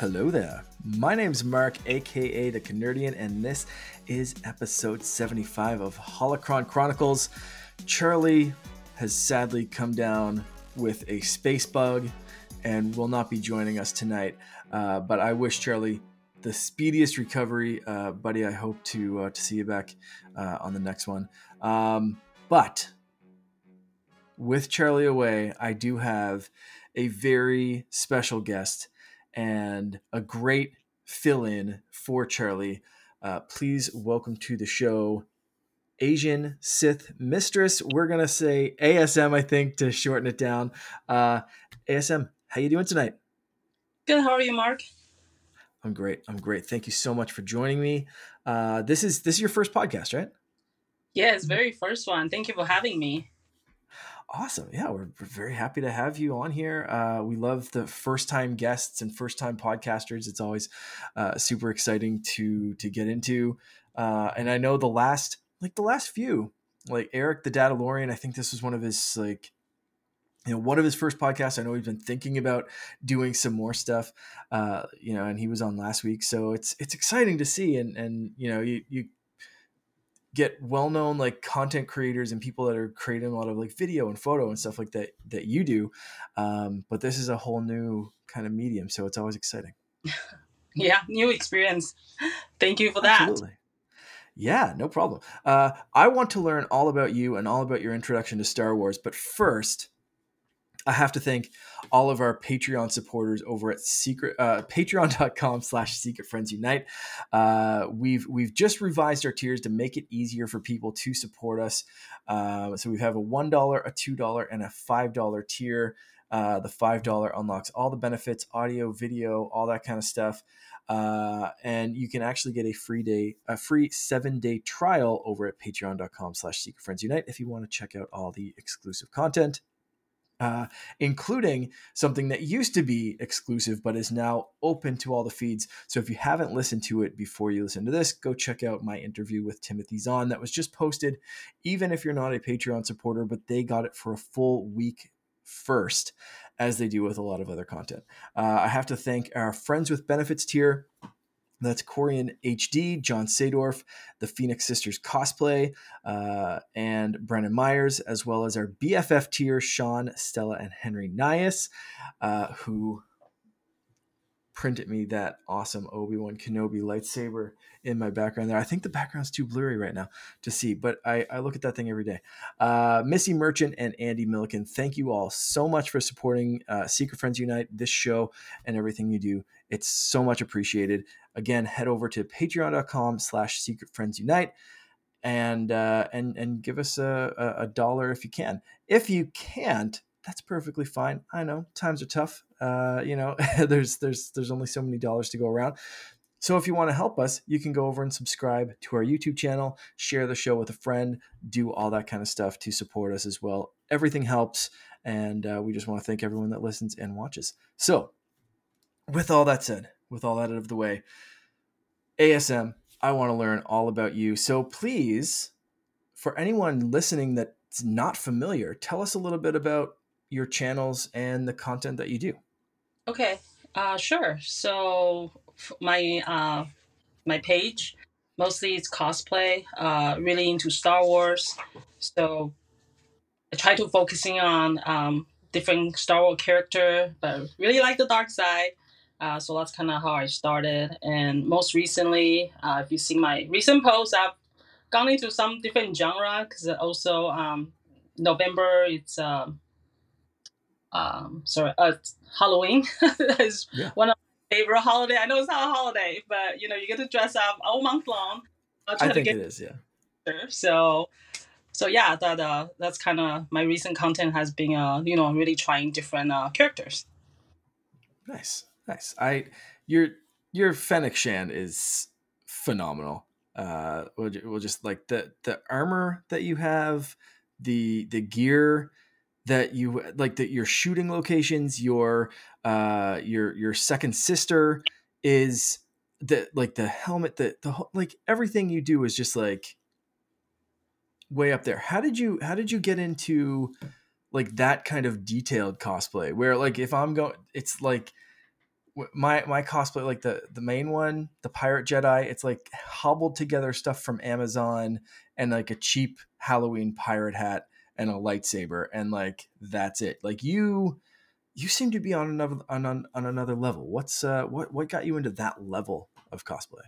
Hello there. My name's Mark, aka the Canerdian, and this is episode 75 of Holocron Chronicles. Charlie has sadly come down with a space bug and will not be joining us tonight. Uh, but I wish Charlie the speediest recovery, uh, buddy. I hope to uh, to see you back uh, on the next one. Um, but with Charlie away, I do have a very special guest and a great fill in for Charlie. Uh, please welcome to the show Asian Sith Mistress. We're gonna say ASM, I think, to shorten it down. Uh, ASM, how you doing tonight? Good. How are you, Mark? I'm great. I'm great. Thank you so much for joining me. Uh, this is this is your first podcast, right? Yes, very first one. Thank you for having me. Awesome. Yeah, we're, we're very happy to have you on here. Uh, we love the first time guests and first time podcasters. It's always uh, super exciting to to get into. Uh, and I know the last like the last few, like Eric the Datalorian, I think this was one of his like you know one of his first podcasts i know he's been thinking about doing some more stuff uh you know and he was on last week so it's it's exciting to see and and you know you you get well-known like content creators and people that are creating a lot of like video and photo and stuff like that that you do um, but this is a whole new kind of medium so it's always exciting. Yeah new experience. Thank you for that. Absolutely. yeah no problem. Uh, i want to learn all about you and all about your introduction to star wars but first I have to thank all of our Patreon supporters over at secret uh, patreon.com slash secret friends unite. Uh, we've we've just revised our tiers to make it easier for people to support us. Uh, so we have a one dollar, a two dollar, and a five dollar tier. Uh, the five dollar unlocks all the benefits, audio, video, all that kind of stuff. Uh, and you can actually get a free day, a free seven day trial over at patreon.com slash secret friends unite if you want to check out all the exclusive content uh, including something that used to be exclusive but is now open to all the feeds. So if you haven't listened to it before you listen to this, go check out my interview with Timothy Zahn that was just posted, even if you're not a Patreon supporter, but they got it for a full week first, as they do with a lot of other content. Uh, I have to thank our Friends with Benefits tier. That's Corian HD, John Sadorf, the Phoenix Sisters cosplay, uh, and Brennan Myers, as well as our BFF tier, Sean, Stella, and Henry Nyhus, uh, who printed me that awesome Obi Wan Kenobi lightsaber in my background there. I think the background's too blurry right now to see, but I, I look at that thing every day. Uh, Missy Merchant and Andy Milliken, thank you all so much for supporting uh, Secret Friends Unite, this show, and everything you do. It's so much appreciated. Again, head over to patreon.com slash secret friends unite and uh, and and give us a, a dollar if you can. If you can't, that's perfectly fine. I know times are tough. Uh, you know, there's there's there's only so many dollars to go around. So if you want to help us, you can go over and subscribe to our YouTube channel, share the show with a friend, do all that kind of stuff to support us as well. Everything helps, and uh, we just want to thank everyone that listens and watches. So, with all that said, with all that out of the way, ASM, I want to learn all about you. So please, for anyone listening that's not familiar, tell us a little bit about your channels and the content that you do. Okay, uh, sure. So my uh, my page mostly it's cosplay. Uh, really into Star Wars. So I try to focusing on um, different Star Wars character, but really like the dark side. Uh, so that's kind of how I started. And most recently, uh, if you see my recent posts, I've gone into some different genre because also um, November it's um, um, sorry uh, Halloween is yeah. one of my favorite holiday. I know it's not a holiday, but you know you get to dress up all month long. I think it is, yeah. So, so yeah, that uh, that's kind of my recent content has been uh, you know really trying different uh, characters. Nice. Nice. I your your Fennec Shand is phenomenal. Uh, we'll, we'll just like the the armor that you have, the the gear that you like that your shooting locations, your uh your your second sister is the like the helmet that the like everything you do is just like way up there. How did you how did you get into like that kind of detailed cosplay where like if I'm going it's like my my cosplay like the the main one the pirate jedi it's like hobbled together stuff from amazon and like a cheap halloween pirate hat and a lightsaber and like that's it. Like you you seem to be on another on, on, on another level. What's uh what what got you into that level of cosplay?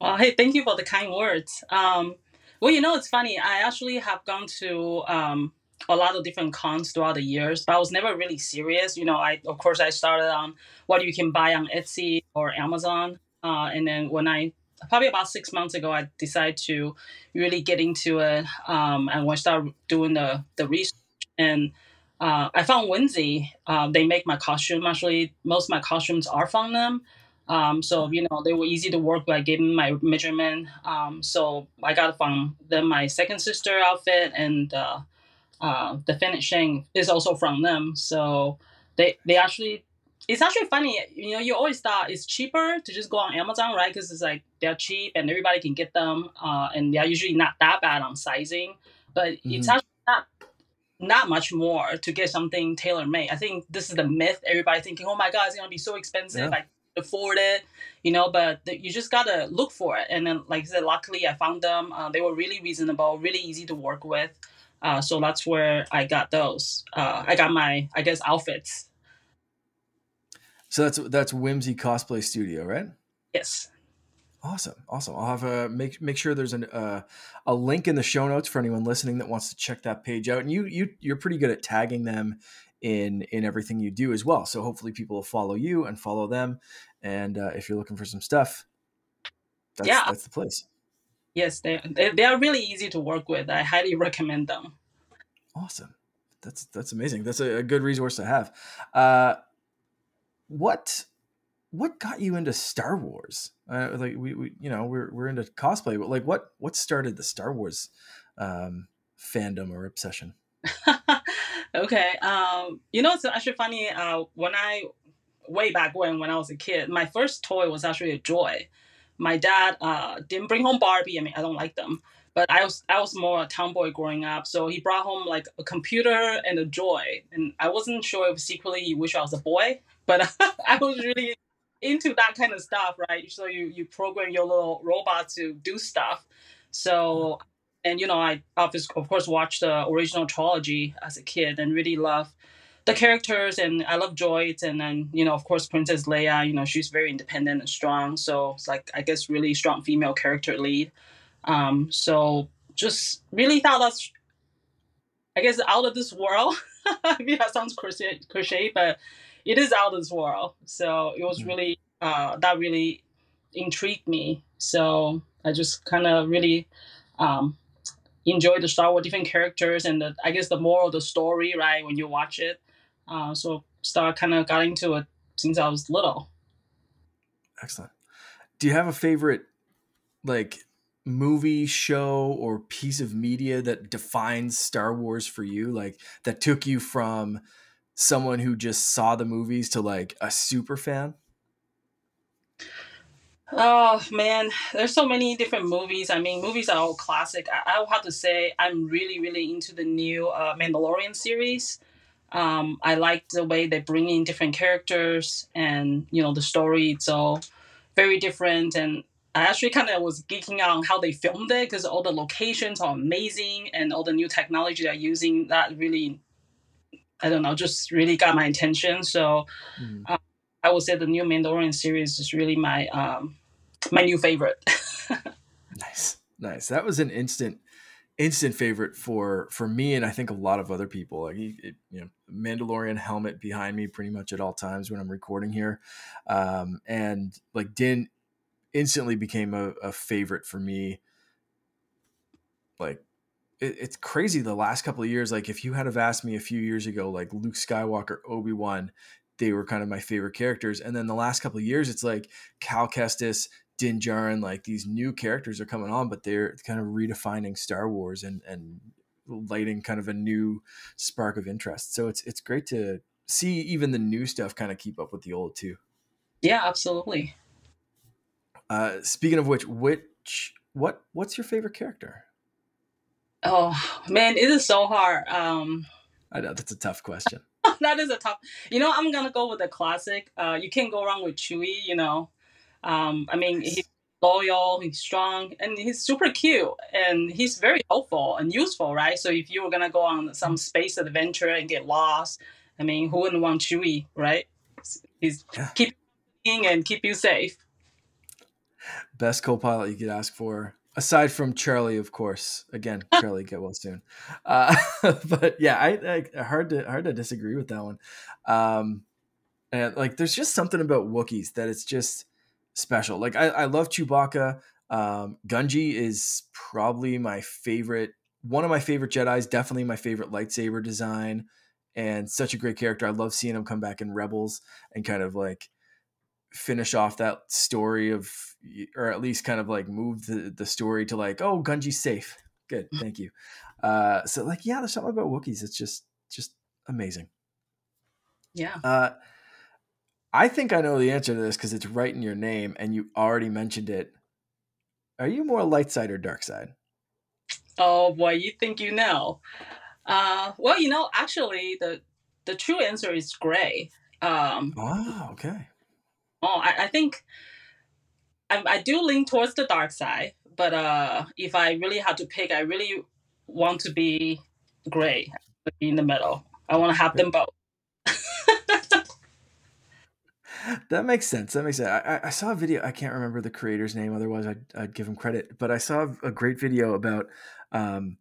Well hey thank you for the kind words. Um well you know it's funny. I actually have gone to um a lot of different cons throughout the years, but I was never really serious. You know, I of course I started on what you can buy on Etsy or Amazon, uh, and then when I probably about six months ago, I decided to really get into it, um, and when I started doing the the research, and uh, I found Whimsy. Uh, they make my costume. Actually, most of my costumes are from them. Um, so you know they were easy to work gave them my measurement. Um, so I got from them my second sister outfit and uh, uh, the finishing is also from them. So they they actually it's actually funny. You know, you always thought it's cheaper to just go on Amazon, right? Because it's like they're cheap and everybody can get them, uh, and they're usually not that bad on sizing. But mm-hmm. it's actually not not much more to get something tailor made. I think this is the myth. Everybody thinking, "Oh my God, it's gonna be so expensive." Yeah. I afford it, you know. But the, you just gotta look for it. And then, like I said, luckily I found them. Uh, they were really reasonable, really easy to work with. Uh, so that's where I got those. Uh, I got my, I guess, outfits. So that's that's Whimsy Cosplay Studio, right? Yes. Awesome, awesome. I'll have a make make sure there's an uh, a link in the show notes for anyone listening that wants to check that page out. And you you you're pretty good at tagging them in in everything you do as well. So hopefully people will follow you and follow them. And uh, if you're looking for some stuff, that's, yeah, that's the place. Yes, they, they they are really easy to work with. I highly recommend them. Awesome, that's that's amazing. That's a, a good resource to have. Uh, what what got you into Star Wars? Uh, like we, we, you know, we're we're into cosplay, but like what what started the Star Wars um, fandom or obsession? okay, um, you know, it's actually funny. Uh, when I way back when when I was a kid, my first toy was actually a Joy my dad uh, didn't bring home Barbie. I mean, I don't like them, but I was I was more a tomboy growing up. So he brought home like a computer and a joy, and I wasn't sure if secretly he wished I was a boy, but I was really into that kind of stuff, right? So you you program your little robot to do stuff. So and you know I obviously of course watched the original trilogy as a kid and really loved the characters and I love Droids and then you know of course Princess Leia you know she's very independent and strong so it's like I guess really strong female character lead um so just really thought that's I guess out of this world maybe that sounds cliche, cliche but it is out this world so it was mm-hmm. really uh that really intrigued me so I just kind of really um enjoy the Star Wars different characters and the, I guess the moral of the story, right? When you watch it, uh, so start kind of got into it since I was little. Excellent. Do you have a favorite like movie, show, or piece of media that defines Star Wars for you? Like that took you from someone who just saw the movies to like a super fan? Oh man, there's so many different movies. I mean, movies are all classic. I, I will have to say I'm really, really into the new uh, Mandalorian series. Um, I like the way they bring in different characters and you know the story. It's all very different, and I actually kind of was geeking out on how they filmed it because all the locations are amazing and all the new technology they're using. That really, I don't know, just really got my attention. So mm. uh, I would say the new Mandalorian series is really my um, my new favorite. nice, nice. That was an instant instant favorite for for me and I think a lot of other people. Like it, you know, Mandalorian helmet behind me pretty much at all times when I'm recording here, um, and like Din instantly became a, a favorite for me. Like it, it's crazy the last couple of years. Like if you had have asked me a few years ago, like Luke Skywalker, Obi Wan, they were kind of my favorite characters. And then the last couple of years, it's like Cal Kestis, Din Djarin, like these new characters are coming on, but they're kind of redefining Star Wars and and lighting kind of a new spark of interest. So it's it's great to see even the new stuff kind of keep up with the old too. Yeah, absolutely. Uh, speaking of which, which what what's your favorite character? Oh man, it is so hard. Um, I know that's a tough question. that is a tough. You know, I'm gonna go with the classic. Uh, you can't go wrong with Chewie. You know, um, I mean, he's loyal, he's strong, and he's super cute, and he's very helpful and useful, right? So if you were gonna go on some space adventure and get lost, I mean, who wouldn't want Chewie, right? He's Yeah. keep you and keep you safe. Best co-pilot you could ask for, aside from Charlie, of course. Again, Charlie, get well soon. Uh, but yeah, I, I hard to hard to disagree with that one. Um, and like, there's just something about Wookiees that it's just special. Like, I, I love Chewbacca. Um, Gungi is probably my favorite, one of my favorite Jedi's. Definitely my favorite lightsaber design, and such a great character. I love seeing him come back in Rebels and kind of like finish off that story of or at least kind of like move the, the story to like oh gungi's safe. Good thank you. Uh so like yeah there's something about wookiees it's just just amazing. Yeah. uh i think i know the answer to this because it's right in your name and you already mentioned it. Are you more light side or dark side? Oh boy, you think you know? Uh, well, you know, actually, the the true answer is gray. Um, oh okay oh, I, I think I, I do lean towards the dark side, but uh, if I really had to pick, I really want to be gray, in the middle. I want to have them both. that makes sense. That makes sense. I, I- I saw a video. I can't remember the creator's name. Otherwise, I'd, I'd give him credit. But I saw a great video about um,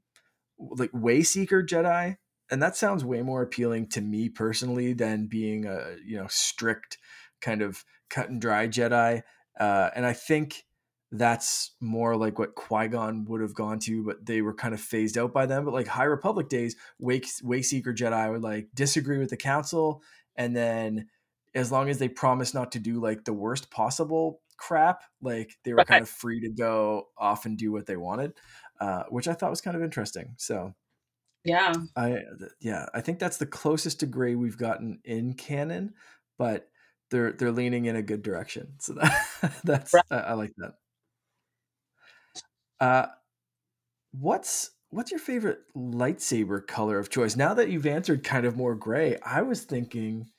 like Wayseeker Jedi, and that sounds way more appealing to me personally than being a you know strict kind of cut and dry Jedi. Uh, and I think that's more like what Qui Gon would have gone to, but they were kind of phased out by them. But like High Republic days, Wake Wayseeker Jedi would like disagree with the Council, and then as long as they promised not to do like the worst possible crap, like they were Right. kind of free to go off and do what they wanted, uh, which I thought was kind of interesting. So Yeah, I, yeah, I think that's the closest to gray we've gotten in canon, but they're they're leaning in a good direction. So that, that's Right. I, I like that. Uh, what's what's your favorite lightsaber color of choice? Now that you've answered kind of more gray, I was thinking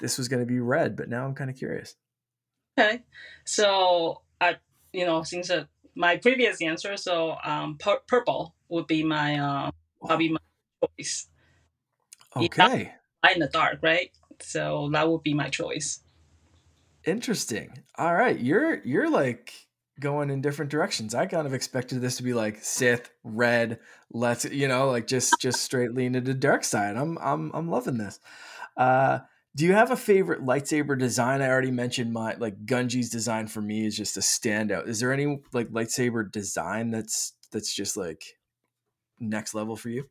this was going to be red, but now I'm kind of curious. okay. So I, you know, since uh, my previous answer, so um, pur- purple would be my uh, probably my choice. Okay. Light in the dark, right? So that would be my choice. Interesting. All right, you're you're like going in different directions. I kind of expected this to be like Sith, red, let's you know, like just just straight lean into dark side. I'm I'm I'm loving this. Uh do you have a favorite lightsaber design? I already mentioned my like Gungi's design for me is just a standout. Is there any like lightsaber design that's that's just like next level for you?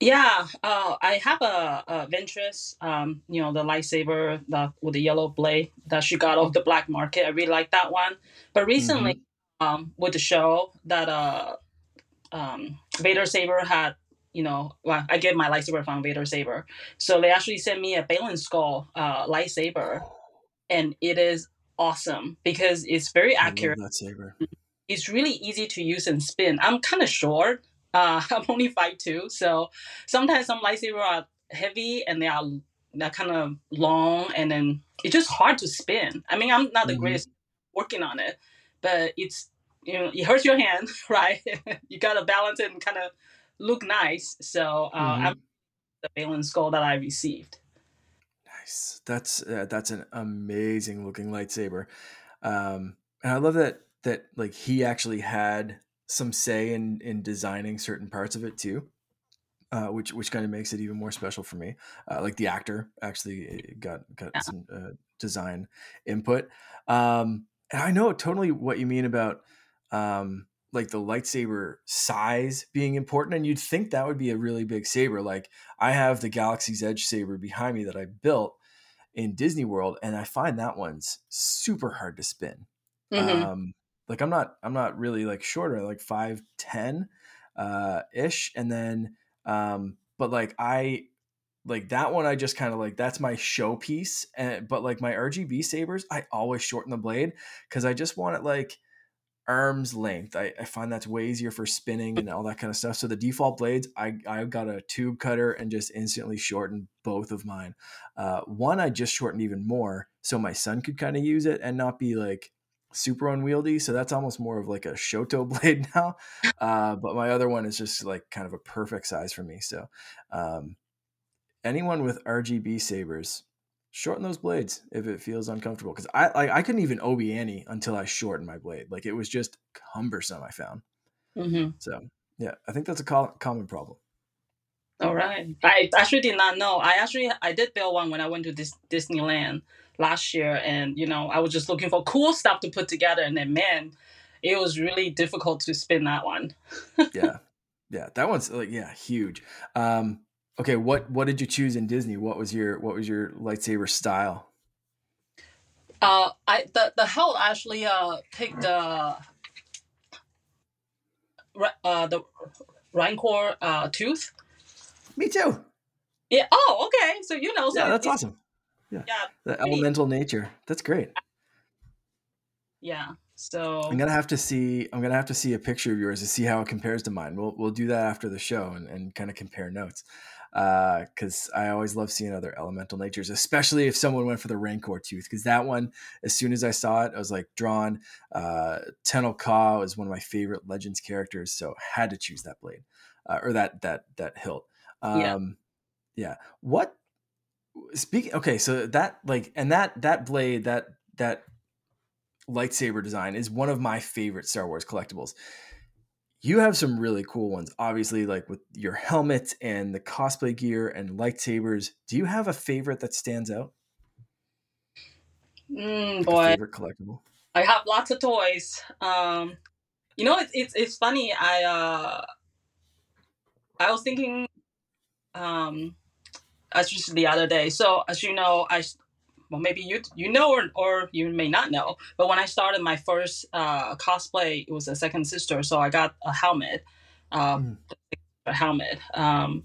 Yeah, uh, I have a, a Ventress, um, you know, the lightsaber the, with the yellow blade that she got off the black market. I really like that one. But recently, um, with the show that uh, um, Vader Saber had, you know, well, I get my lightsaber from Vader Saber. So they actually sent me a Baylan Skoll uh, lightsaber, and it is awesome because it's very I accurate love that saber. it's really easy to use and spin. I'm kind of short. Uh, I'm only five two, so sometimes some lightsaber are heavy and they are they're kind of long, and then it's just hard to spin. I mean, I'm not the Mhm. greatest working on it, but it's you know it hurts your hand, right? you gotta balance it and kind of look nice. So uh, Mhm. I'm the Baylan Skoll that I received. Nice. That's uh, that's an amazing looking lightsaber, um, and I love that that like he actually had some say in in designing certain parts of it too, uh, which which kind of makes it even more special for me. Uh, like the actor actually uh, got got Yeah. some uh, design input, um, and I know totally what you mean about um, like the lightsaber size being important, and you'd think that would be a really big saber. Like I have the Galaxy's Edge saber behind me that I built in Disney World, and I find that one's super hard to spin. Mhm. Um, like I'm not I'm not really like shorter, like five ten uh, ish, and then um, but like I like that one I just kind of like that's my showpiece, and but like my RGB sabers, I always shorten the blade because I just want it like arm's length. I, I find that's way easier for spinning and all that kind of stuff. So the default blades, I I got a tube cutter and just instantly shortened both of mine. Uh, one I just shortened even more so my son could kind of use it and not be like super unwieldy. So that's almost more of like a Shoto blade now. Uh, but my other one is just like kind of a perfect size for me. So um, anyone with RGB sabers, shorten those blades if it feels uncomfortable. Because I like I couldn't even Obi Annie until I shortened my blade. Like it was just cumbersome. I found. Mm-hmm. So yeah, I think that's a co- common problem. All right. I actually did not know. I actually I did build one when I went to this Disneyland last year, and you know I was just looking for cool stuff to put together, and then man, it was really difficult to spin that one. yeah, yeah, that one's like yeah, huge. Um, okay, what what did you choose in Disney? What was your what was your lightsaber style? Uh, I the the hell actually uh picked the uh the Rancor uh tooth. Me too. Yeah. Oh, okay. So you know. So yeah, that's awesome. Yeah. Yeah. The elemental nature. That's great. Yeah. So I'm gonna have to see. I'm gonna have to see a picture of yours to see how it compares to mine. We'll we'll do that after the show and, and kind of compare notes. Because uh, I always love seeing other elemental natures, especially if someone went for the Rancor tooth. Because that one, as soon as I saw it, I was like drawn. Uh, Tenel Ka is one of my favorite Legends characters, so had to choose that blade uh, or that that that hilt. Um, yeah. yeah. What speaking? Okay, so that like and that that blade that that lightsaber design is one of my favorite Star Wars collectibles. You have some really cool ones, obviously, like with your helmet and the cosplay gear and lightsabers. Do you have a favorite that stands out? Mm, like boy, favorite collectible. I have lots of toys. Um, you know, it's it's, it's funny. I uh, I was thinking, um, as just the other day. So as you know, I well maybe you you know or, or you may not know but when i started my first uh, cosplay it was a second sister so i got a helmet uh, mm. a helmet um,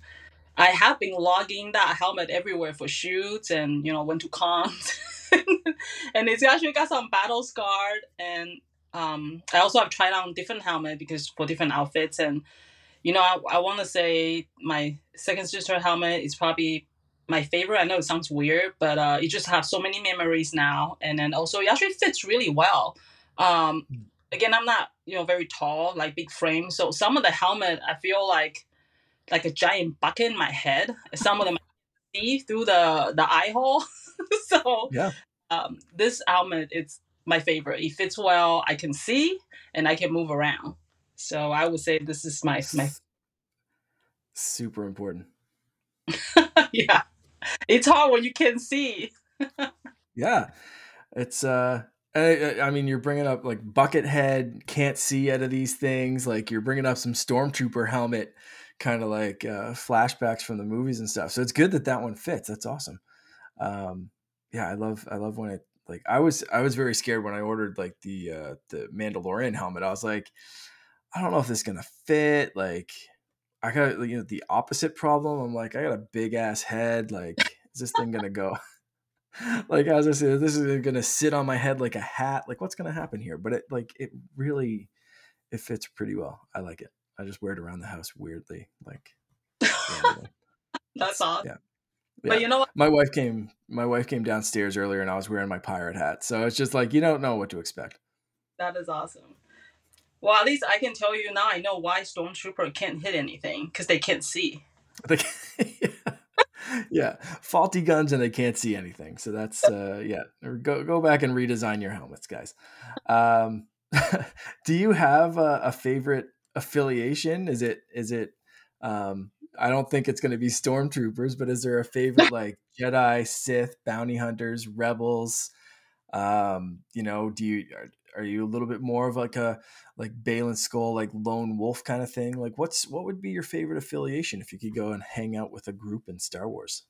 i have been logging that helmet everywhere for shoots and you know went to cons and it's actually got some battle scarred and um, i also have tried on different helmet because for different outfits and you know i, I want to say my second sister helmet is probably my favorite. I know it sounds weird, but uh, it just has so many memories now, and then also it actually fits really well. Um, hmm. again, I'm not you know very tall, like big frame, so some of the helmet I feel like like a giant bucket in my head. Some of them see through the the eye hole. so yeah, um, this helmet it's my favorite. It fits well. I can see and I can move around. So I would say this is my my super important. yeah it's hard when you can't see. yeah, it's uh. I, I mean, you're bringing up like Buckethead can't see out of these things. Like you're bringing up some stormtrooper helmet, kind of like uh, flashbacks from the movies and stuff. So it's good that that one fits. That's awesome. Um, yeah, I love I love when it like I was I was very scared when I ordered like the uh, the Mandalorian helmet. I was like, I don't know if this is gonna fit. Like I got you know the opposite problem. I'm like, I got a big ass head. Like, is this thing gonna go? like as I said, this is gonna sit on my head like a hat. Like, what's gonna happen here? But it like it really it fits pretty well. I like it. I just wear it around the house weirdly. Like that's awesome. Yeah. yeah. But you know what? My wife came my wife came downstairs earlier and I was wearing my pirate hat. So it's just like you don't know what to expect. That is awesome. Well, at least I can tell you now. I know why stormtrooper can't hit anything because they can't see. yeah, faulty guns and they can't see anything. So that's uh, yeah. Go go back and redesign your helmets, guys. Um, do you have a, a, favorite affiliation? Is it is it? Um, I don't think it's going to be stormtroopers, but is there a favorite like Jedi, Sith, bounty hunters, rebels? Um, you know, do you are you a little bit more of like a like Baylan Skoll, like lone wolf kind of thing? Like, what's what would be your favorite affiliation if you could go and hang out with a group in Star Wars?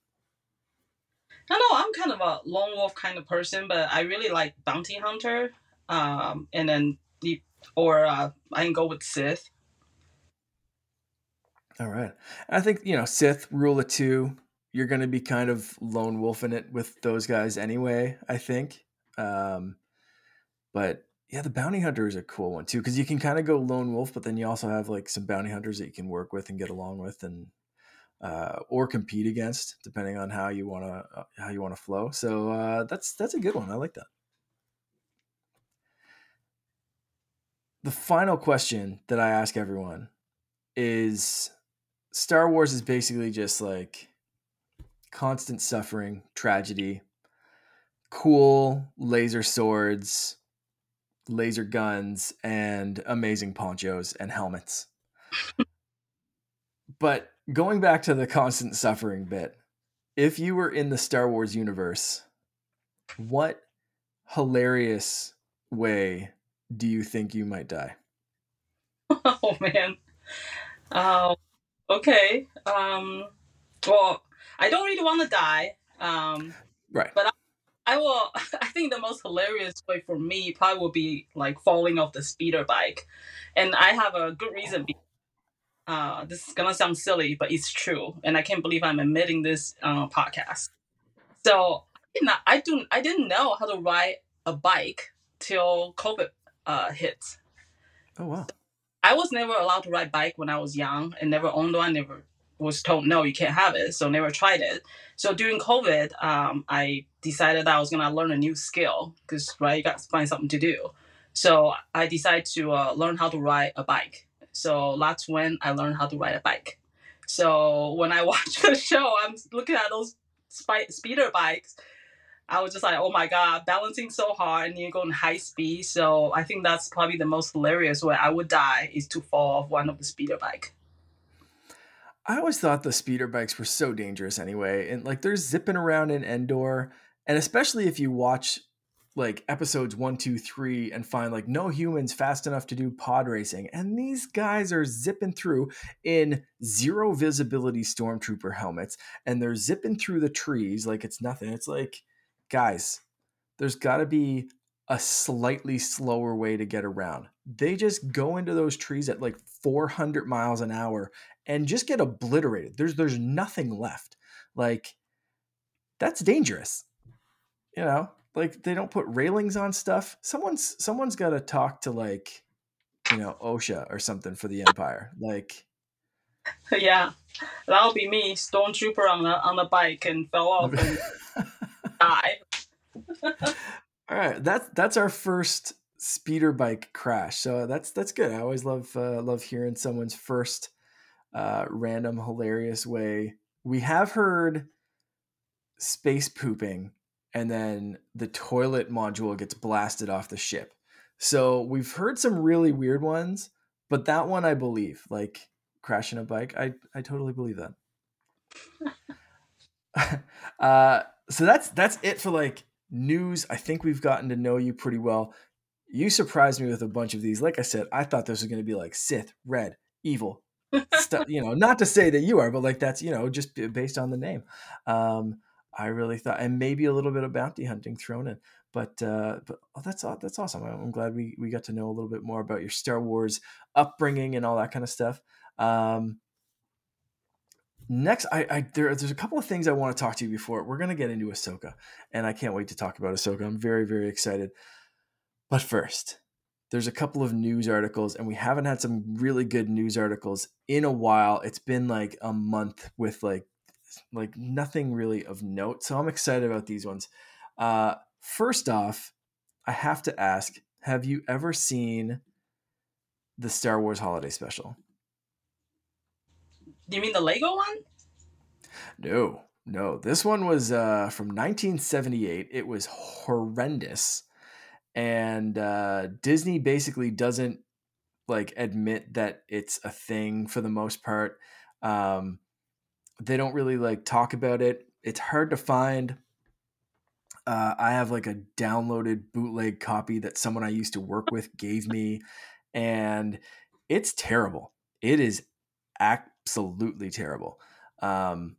I know I'm kind of a lone wolf kind of person, but I really like bounty hunter, um, and then the or uh, I can go with Sith. All right, I think you know Sith rule of two. You're going to be kind of lone wolf in it with those guys anyway. I think, um, but yeah, the bounty hunter is a cool one too because you can kind of go lone wolf, but then you also have like some bounty hunters that you can work with and get along with, and uh, or compete against, depending on how you want to uh, how you want to flow. So uh, that's that's a good one. I like that. The final question that I ask everyone is: Star Wars is basically just like constant suffering, tragedy, cool laser swords laser guns and amazing ponchos and helmets. but going back to the constant suffering bit, if you were in the Star Wars universe, what hilarious way do you think you might die? Oh man. Uh, okay. Um, well, I don't really want to die. Um, right. But I will. I think the most hilarious way for me probably would be like falling off the speeder bike, and I have a good reason. Uh, this is gonna sound silly, but it's true, and I can't believe I'm admitting this uh, podcast. So, you know, I do. I didn't know how to ride a bike till COVID uh, hit. Oh wow! I was never allowed to ride bike when I was young, and never owned one. Never was told no, you can't have it, so never tried it. So during COVID, um, I decided that I was gonna learn a new skill because right, you got to find something to do. So I decided to uh, learn how to ride a bike. So that's when I learned how to ride a bike. So when I watch the show, I'm looking at those speeder bikes. I was just like, oh my god, balancing so hard and you're going high speed. So I think that's probably the most hilarious way I would die is to fall off one of the speeder bike. I always thought the speeder bikes were so dangerous anyway. And like they're zipping around in Endor. And especially if you watch like episodes one, two, three, and find like no humans fast enough to do pod racing. And these guys are zipping through in zero visibility stormtrooper helmets. And they're zipping through the trees like it's nothing. It's like, guys, there's got to be a slightly slower way to get around. They just go into those trees at like 400 miles an hour and just get obliterated. There's there's nothing left. Like that's dangerous. You know, like they don't put railings on stuff. Someone's someone's got to talk to like you know OSHA or something for the Empire. Like yeah, that'll be me, stormtrooper on the on the bike and fell off and die. All right, that's that's our first speeder bike crash. So that's that's good. I always love uh, love hearing someone's first uh, random, hilarious way. We have heard space pooping, and then the toilet module gets blasted off the ship. So we've heard some really weird ones, but that one I believe, like crashing a bike, I I totally believe that. uh, so that's that's it for like news. I think we've gotten to know you pretty well. You surprised me with a bunch of these. Like I said, I thought this was going to be like Sith, Red, Evil, stuff, you know, not to say that you are, but like that's, you know, just based on the name. Um, I really thought, and maybe a little bit of bounty hunting thrown in, but, uh, but oh, that's, that's awesome. I'm glad we, we got to know a little bit more about your Star Wars upbringing and all that kind of stuff. Um, next, I, I there, there's a couple of things I want to talk to you before we're going to get into Ahsoka and I can't wait to talk about Ahsoka. I'm very, very excited. But first, there's a couple of news articles, and we haven't had some really good news articles in a while. It's been like a month with like like nothing really of note. So I'm excited about these ones. Uh, first off, I have to ask: Have you ever seen the Star Wars Holiday Special? Do you mean the Lego one? No, no. This one was uh, from 1978. It was horrendous and uh, Disney basically doesn't like admit that it's a thing for the most part. Um, they don't really like talk about it. It's hard to find. Uh, I have like a downloaded bootleg copy that someone I used to work with gave me, and it's terrible. It is absolutely terrible. Um,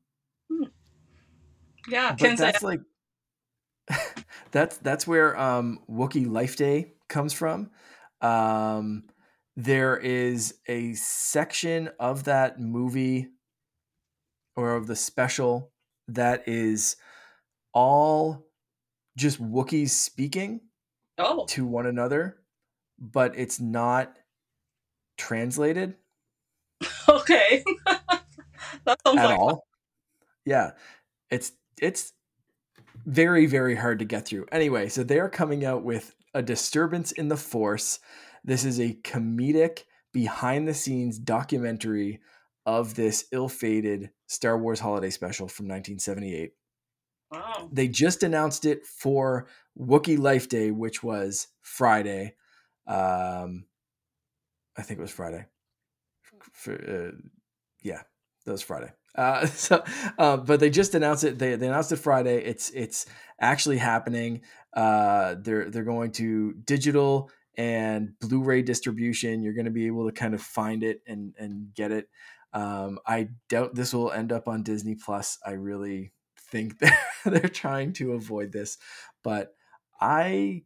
hmm. yeah, but that's like that's that's where um, Wookiee Life Day comes from. Um, there is a section of that movie or of the special that is all just Wookiees speaking oh. to one another. but it's not translated Okay. that sounds at like all. Yeah, it's it's very very hard to get through. Anyway, so they are coming out with a disturbance in the force. This is a comedic behind the scenes documentary of this ill-fated Star Wars holiday special from 1978. wow. They just announced it for Wookiee Life Day, which was Friday. Um, I think it was Friday. For, uh, yeah, that was Friday. Uh, so, uh, but they just announced it. They, they announced it Friday. It's it's actually happening. Uh, they're they're going to digital and Blu-ray distribution. You're going to be able to kind of find it and and get it. Um, I doubt this will end up on Disney Plus. I really think they're they're trying to avoid this, but I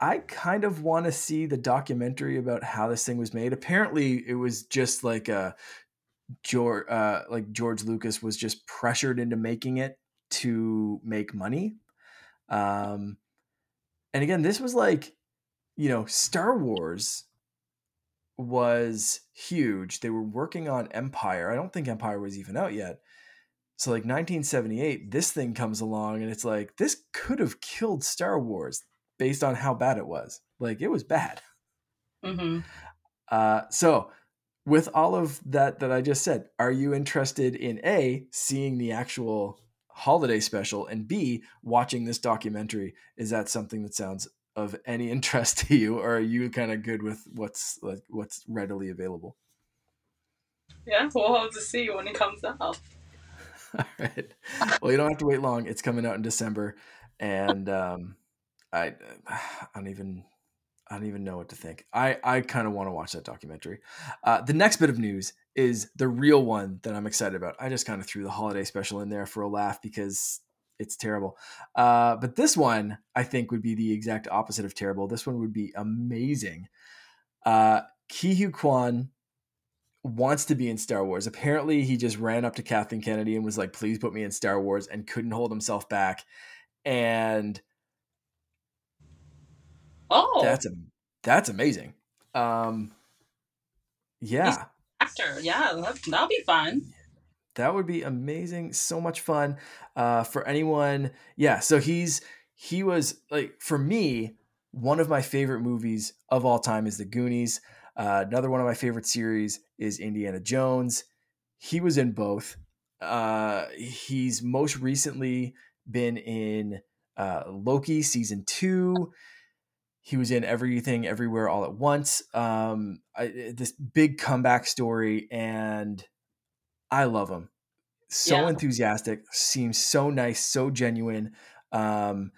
I kind of want to see the documentary about how this thing was made. Apparently, it was just like a George, uh, like George Lucas was just pressured into making it to make money. Um, and again, this was like, you know, Star Wars was huge. They were working on Empire. I don't think Empire was even out yet. So like 1978, this thing comes along and it's like this could have killed Star Wars based on how bad it was. Like it was bad. hmm Uh, so with all of that that I just said, are you interested in A, seeing the actual holiday special and B, watching this documentary? Is that something that sounds of any interest to you or are you kind of good with what's like what's readily available? Yeah, we'll have to see when it comes out. All right. Well, you don't have to wait long. It's coming out in December, and um, I, I don't even, I don't even know what to think. I, I kind of want to watch that documentary. Uh, the next bit of news is the real one that I'm excited about. I just kind of threw the holiday special in there for a laugh because it's terrible. Uh, but this one, I think, would be the exact opposite of terrible. This one would be amazing. Uh, Ke Huy Quan wants to be in Star Wars. Apparently, he just ran up to Kathleen Kennedy and was like, "Please put me in Star Wars," and couldn't hold himself back. And Oh, that's a that's amazing. Um, yeah, actor. Yeah, that, that'll be fun. that would be amazing. So much fun uh, for anyone. Yeah, so he's he was like for me one of my favorite movies of all time is The Goonies. Uh, another one of my favorite series is Indiana Jones. He was in both. Uh, he's most recently been in uh, Loki season two. He was in Everything Everywhere All at Once. Um, I, this big comeback story, and I love him. So Yeah. enthusiastic, seems so nice, so genuine. Um,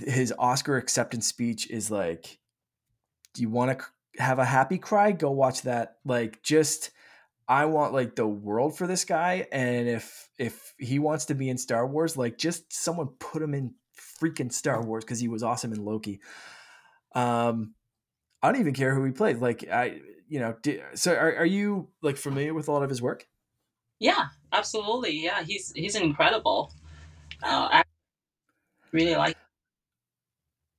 his Oscar acceptance speech is like, "Do you want to have a happy cry? Go watch that." Like, just I want like the world for this guy, and if if he wants to be in Star Wars, like just someone put him in freaking Star Wars because he was awesome in Loki. Um, I don't even care who he played. Like, I you know, di so are are you like familiar with a lot of his work? Yeah, absolutely. Yeah, he's he's incredible. Uh, I really like.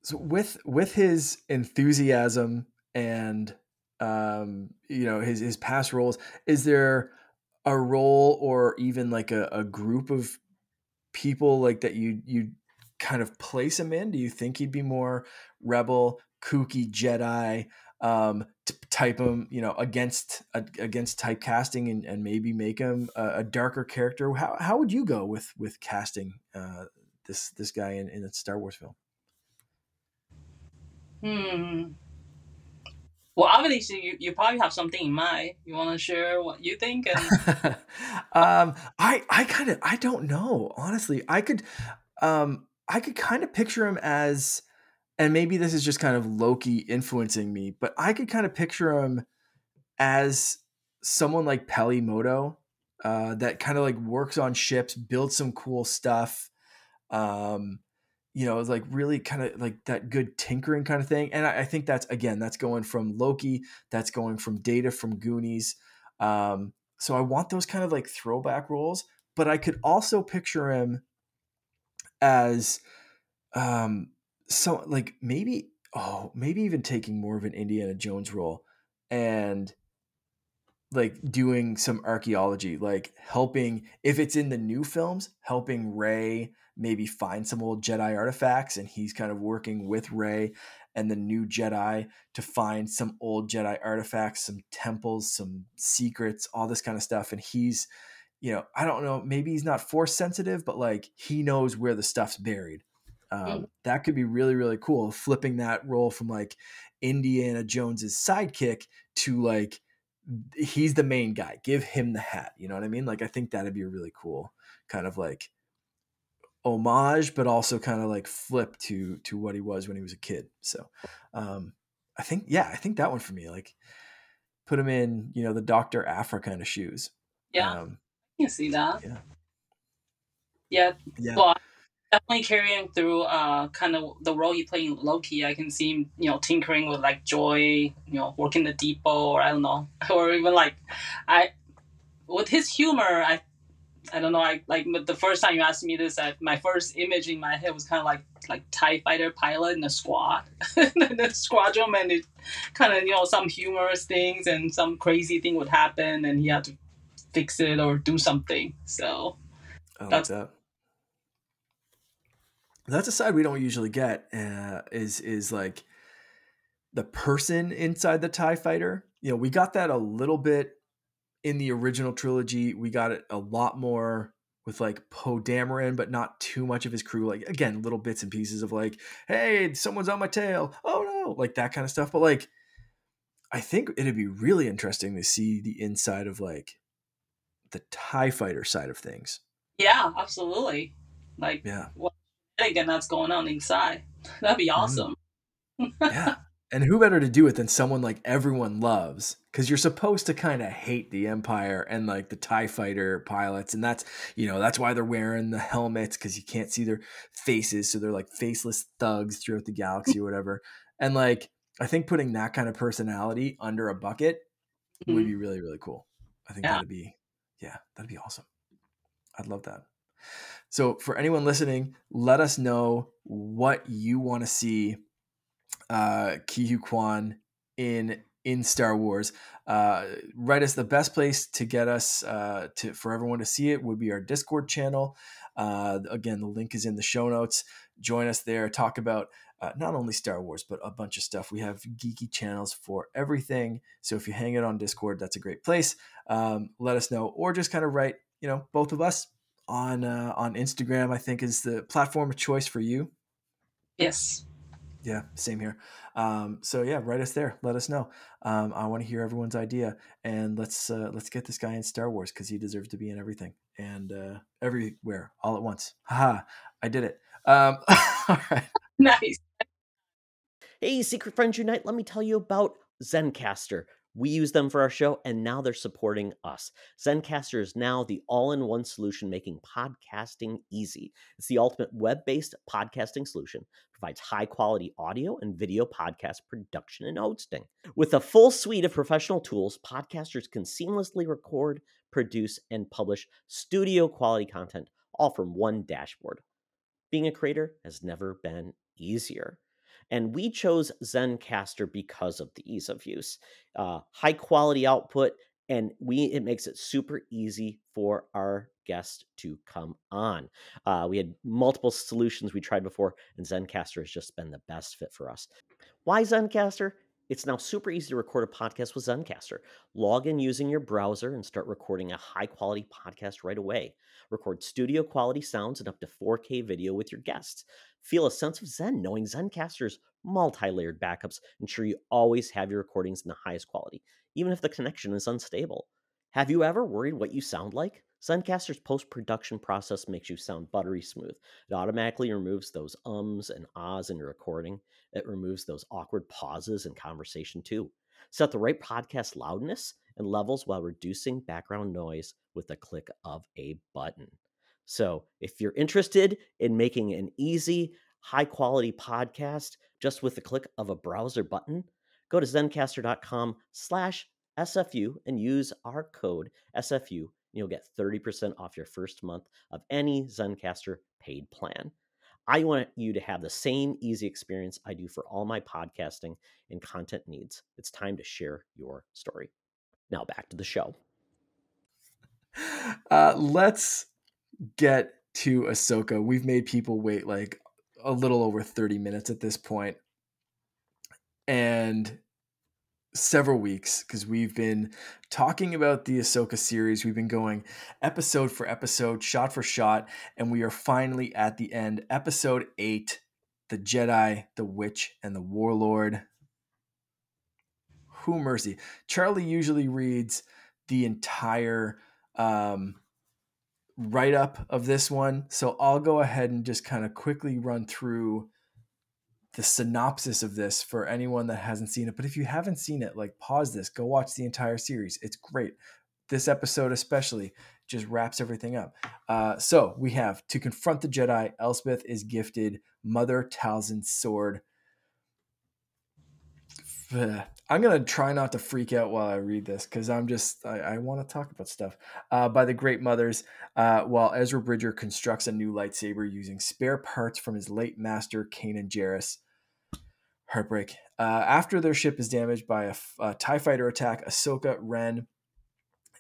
so with with his enthusiasm and um you know his his past roles is there a role or even like a, a group of people like that you you kind of place him in do you think he'd be more rebel kooky jedi um type him you know against against typecasting and, and maybe make him a, a darker character how, how would you go with with casting uh this this guy in, in a star wars film Hmm. Well, obviously, you, you probably have something in mind. You want to share what you think? And um, I I kind of I don't know honestly. I could um I could kind of picture him as, and maybe this is just kind of Loki influencing me, but I could kind of picture him as someone like Peli Motto, uh, that kind of like works on ships, builds some cool stuff. Um, you know, like really kind of like that good tinkering kind of thing. And I, I think that's again, that's going from Loki, that's going from Data from Goonies. Um, so I want those kind of like throwback roles, but I could also picture him as um so like maybe oh, maybe even taking more of an Indiana Jones role and like doing some archaeology, like helping if it's in the new films, helping Rey maybe find some old Jedi artifacts, and he's kind of working with Rey and the new Jedi to find some old Jedi artifacts, some temples, some secrets, all this kind of stuff. And he's, you know, I don't know, maybe he's not force sensitive, but like he knows where the stuff's buried. Um, mm. That could be really, really cool. Flipping that role from like Indiana Jones's sidekick to like he's the main guy. Give him the hat. You know what I mean? Like I think that'd be a really cool kind of like homage, but also kind of like flip to to what he was when he was a kid. So um I think yeah, I think that one for me, like put him in, you know, the Doctor Aphra kind of shoes. Yeah. Um, can see that. Yeah. Yeah. yeah. Well, definitely carrying through uh kind of the role he played in Loki. I can see him, you know, tinkering with like Joy, you know, working the depot or I don't know. Or even like I with his humor, I I don't know. I like the first time you asked me this, I, my first image in my head was kind of like like Tie Fighter pilot in a squad, the squadron, and it kind of you know some humorous things and some crazy thing would happen, and he had to fix it or do something. So like that's that. That's a side we don't usually get. Uh, is is like the person inside the Tie Fighter. You know, we got that a little bit in the original trilogy. We got it a lot more with like Poe Dameron, but not too much of his crew. Like again, little bits and pieces of like, hey, someone's on my tail. Oh no, like that kind of stuff. But like, I think it'd be really interesting to see the inside of like the Tie Fighter side of things. Yeah, absolutely. Like, yeah, what again that's going on inside? That'd be mm-hmm. awesome. Mm. yeah, and who better to do it than someone like everyone loves? Because you're supposed to kind of hate the Empire and like the TIE fighter pilots. And that's, you know, that's why they're wearing the helmets because you can't see their faces. So they're like faceless thugs throughout the galaxy or whatever. And like, I think putting that kind of personality under a bucket mm-hmm. would be really, really cool. I think yeah. that'd be, yeah, that'd be awesome. I'd love that. So for anyone listening, let us know what you want to see uh, Ke Huy Quan in in Star Wars. Uh, write us the best place to get us uh, to for everyone to see it would be our Discord channel. Uh, again, the link is in the show notes. Join us there. Talk about uh, not only Star Wars but a bunch of stuff. We have geeky channels for everything. So if you hang it on Discord, that's a great place. Um, let us know, or just kind of write. You know, both of us on uh, on Instagram. I think is the platform of choice for you. Yes. Yeah, same here. Um, so yeah, write us there. Let us know. Um, I want to hear everyone's idea, and let's uh, let's get this guy in Star Wars because he deserves to be in everything and uh, everywhere all at once. Haha, I did it. Um, all right. Nice. Hey, Secret Friends Unite! Let me tell you about Zencastr. We use them for our show, and now they're supporting us. Zencastr is now the all in one solution making podcasting easy. It's the ultimate web based podcasting solution, provides high quality audio and video podcast production and hosting. With a full suite of professional tools, podcasters can seamlessly record, produce, and publish studio quality content all from one dashboard. Being a creator has never been easier. And we chose Zencastr because of the ease of use, uh, high quality output, and we it makes it super easy for our guests to come on. Uh, we had multiple solutions we tried before, and Zencastr has just been the best fit for us. Why Zencastr? It's now super easy to record a podcast with Zencastr. Log in using your browser and start recording a high quality podcast right away. Record studio quality sounds and up to 4K video with your guests. Feel a sense of zen knowing Zencastr's multi layered backups ensure you always have your recordings in the highest quality, even if the connection is unstable. Have you ever worried what you sound like? Zencastr's post production process makes you sound buttery smooth. It automatically removes those ums and ahs in your recording. It removes those awkward pauses in conversation too. Set the right podcast loudness and levels while reducing background noise with the click of a button. So, if you're interested in making an easy, high quality podcast just with the click of a browser button, go to zencastr.com slash SFU and use our code SFU. And you'll get 30% off your first month of any Zencastr paid plan. I want you to have the same easy experience I do for all my podcasting and content needs. It's time to share your story. Now back to the show. Uh, let's get to Ahsoka. We've made people wait like a little over 30 minutes at this point. And several weeks because we've been talking about the Ahsoka series. We've been going episode for episode, shot for shot, and we are finally at the end. Episode eight The Jedi, the Witch, and the Warlord. Who mercy. Charlie usually reads the entire um, write up of this one. So I'll go ahead and just kind of quickly run through the synopsis of this for anyone that hasn't seen it. But if you haven't seen it, like pause this, go watch the entire series. It's great. This episode, especially, just wraps everything up. Uh, so we have to confront the Jedi. Elspeth is gifted Mother Talzin's sword. I'm gonna try not to freak out while I read this because I'm just I, I want to talk about stuff. Uh, by the Great Mothers, uh, while Ezra Bridger constructs a new lightsaber using spare parts from his late master Kanan Jarrus. Heartbreak. Uh, after their ship is damaged by a, a Tie Fighter attack, Ahsoka, Ren,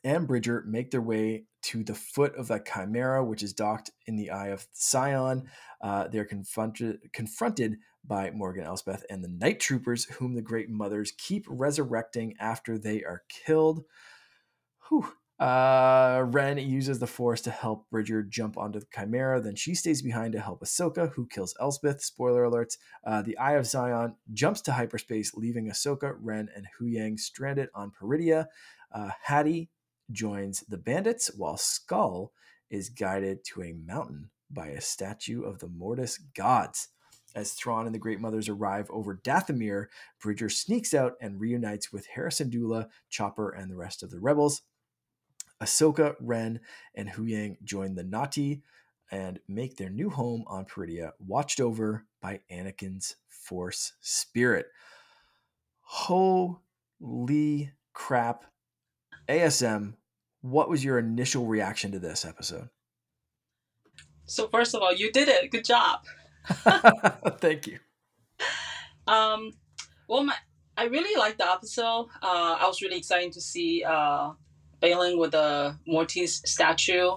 and Bridger make their way to the foot of the Chimera, which is docked in the Eye of Sion. Uh, they're confronted confronted by Morgan Elspeth and the Night Troopers, whom the Great Mothers keep resurrecting after they are killed. Whew. Uh, Ren uses the Force to help Bridger jump onto the Chimera. Then she stays behind to help Ahsoka, who kills Elspeth. Spoiler alerts. Uh, the Eye of Sion jumps to hyperspace, leaving Ahsoka, Ren, and Huyang stranded on Peridea. Uh, Hati joins the bandits, while Skoll is guided to a mountain by a statue of the Mortis gods. As Thrawn and the Great Mothers arrive over Dathomir, Bridger sneaks out and reunites with Hera Syndulla, Chopper, and the rest of the rebels. Ahsoka, Ren, and Huyang join the Noti and make their new home on Peridea, watched over by Anakin's Force Spirit. Holy crap. ASM, what was your initial reaction to this episode? So first of all, you did it. Good job. Thank you. Um, well, my, I really liked the episode. Uh, I was really excited to see uh, Baylan with the Mortis statue.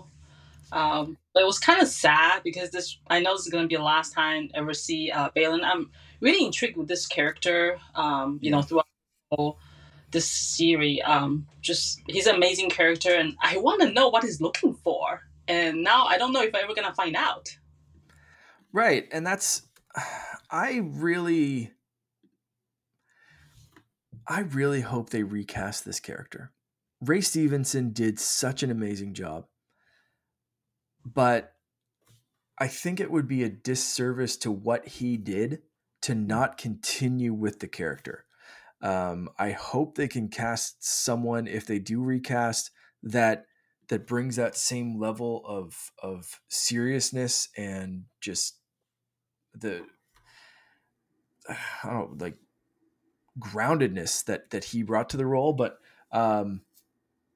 Um, it was kind of sad because this I know this is going to be the last time I ever see uh, Baylan. I'm really intrigued with this character. Um, you know, throughout this series, um, just he's an amazing character, and I want to know what he's looking for. And now I don't know if I'm ever going to find out. Right, and that's I really I really hope they recast this character. Ray Stevenson did such an amazing job. But I think it would be a disservice to what he did to not continue with the character. Um, I hope they can cast someone if they do recast that that brings that same level of of seriousness and just the I don't know, like groundedness that that he brought to the role. But um,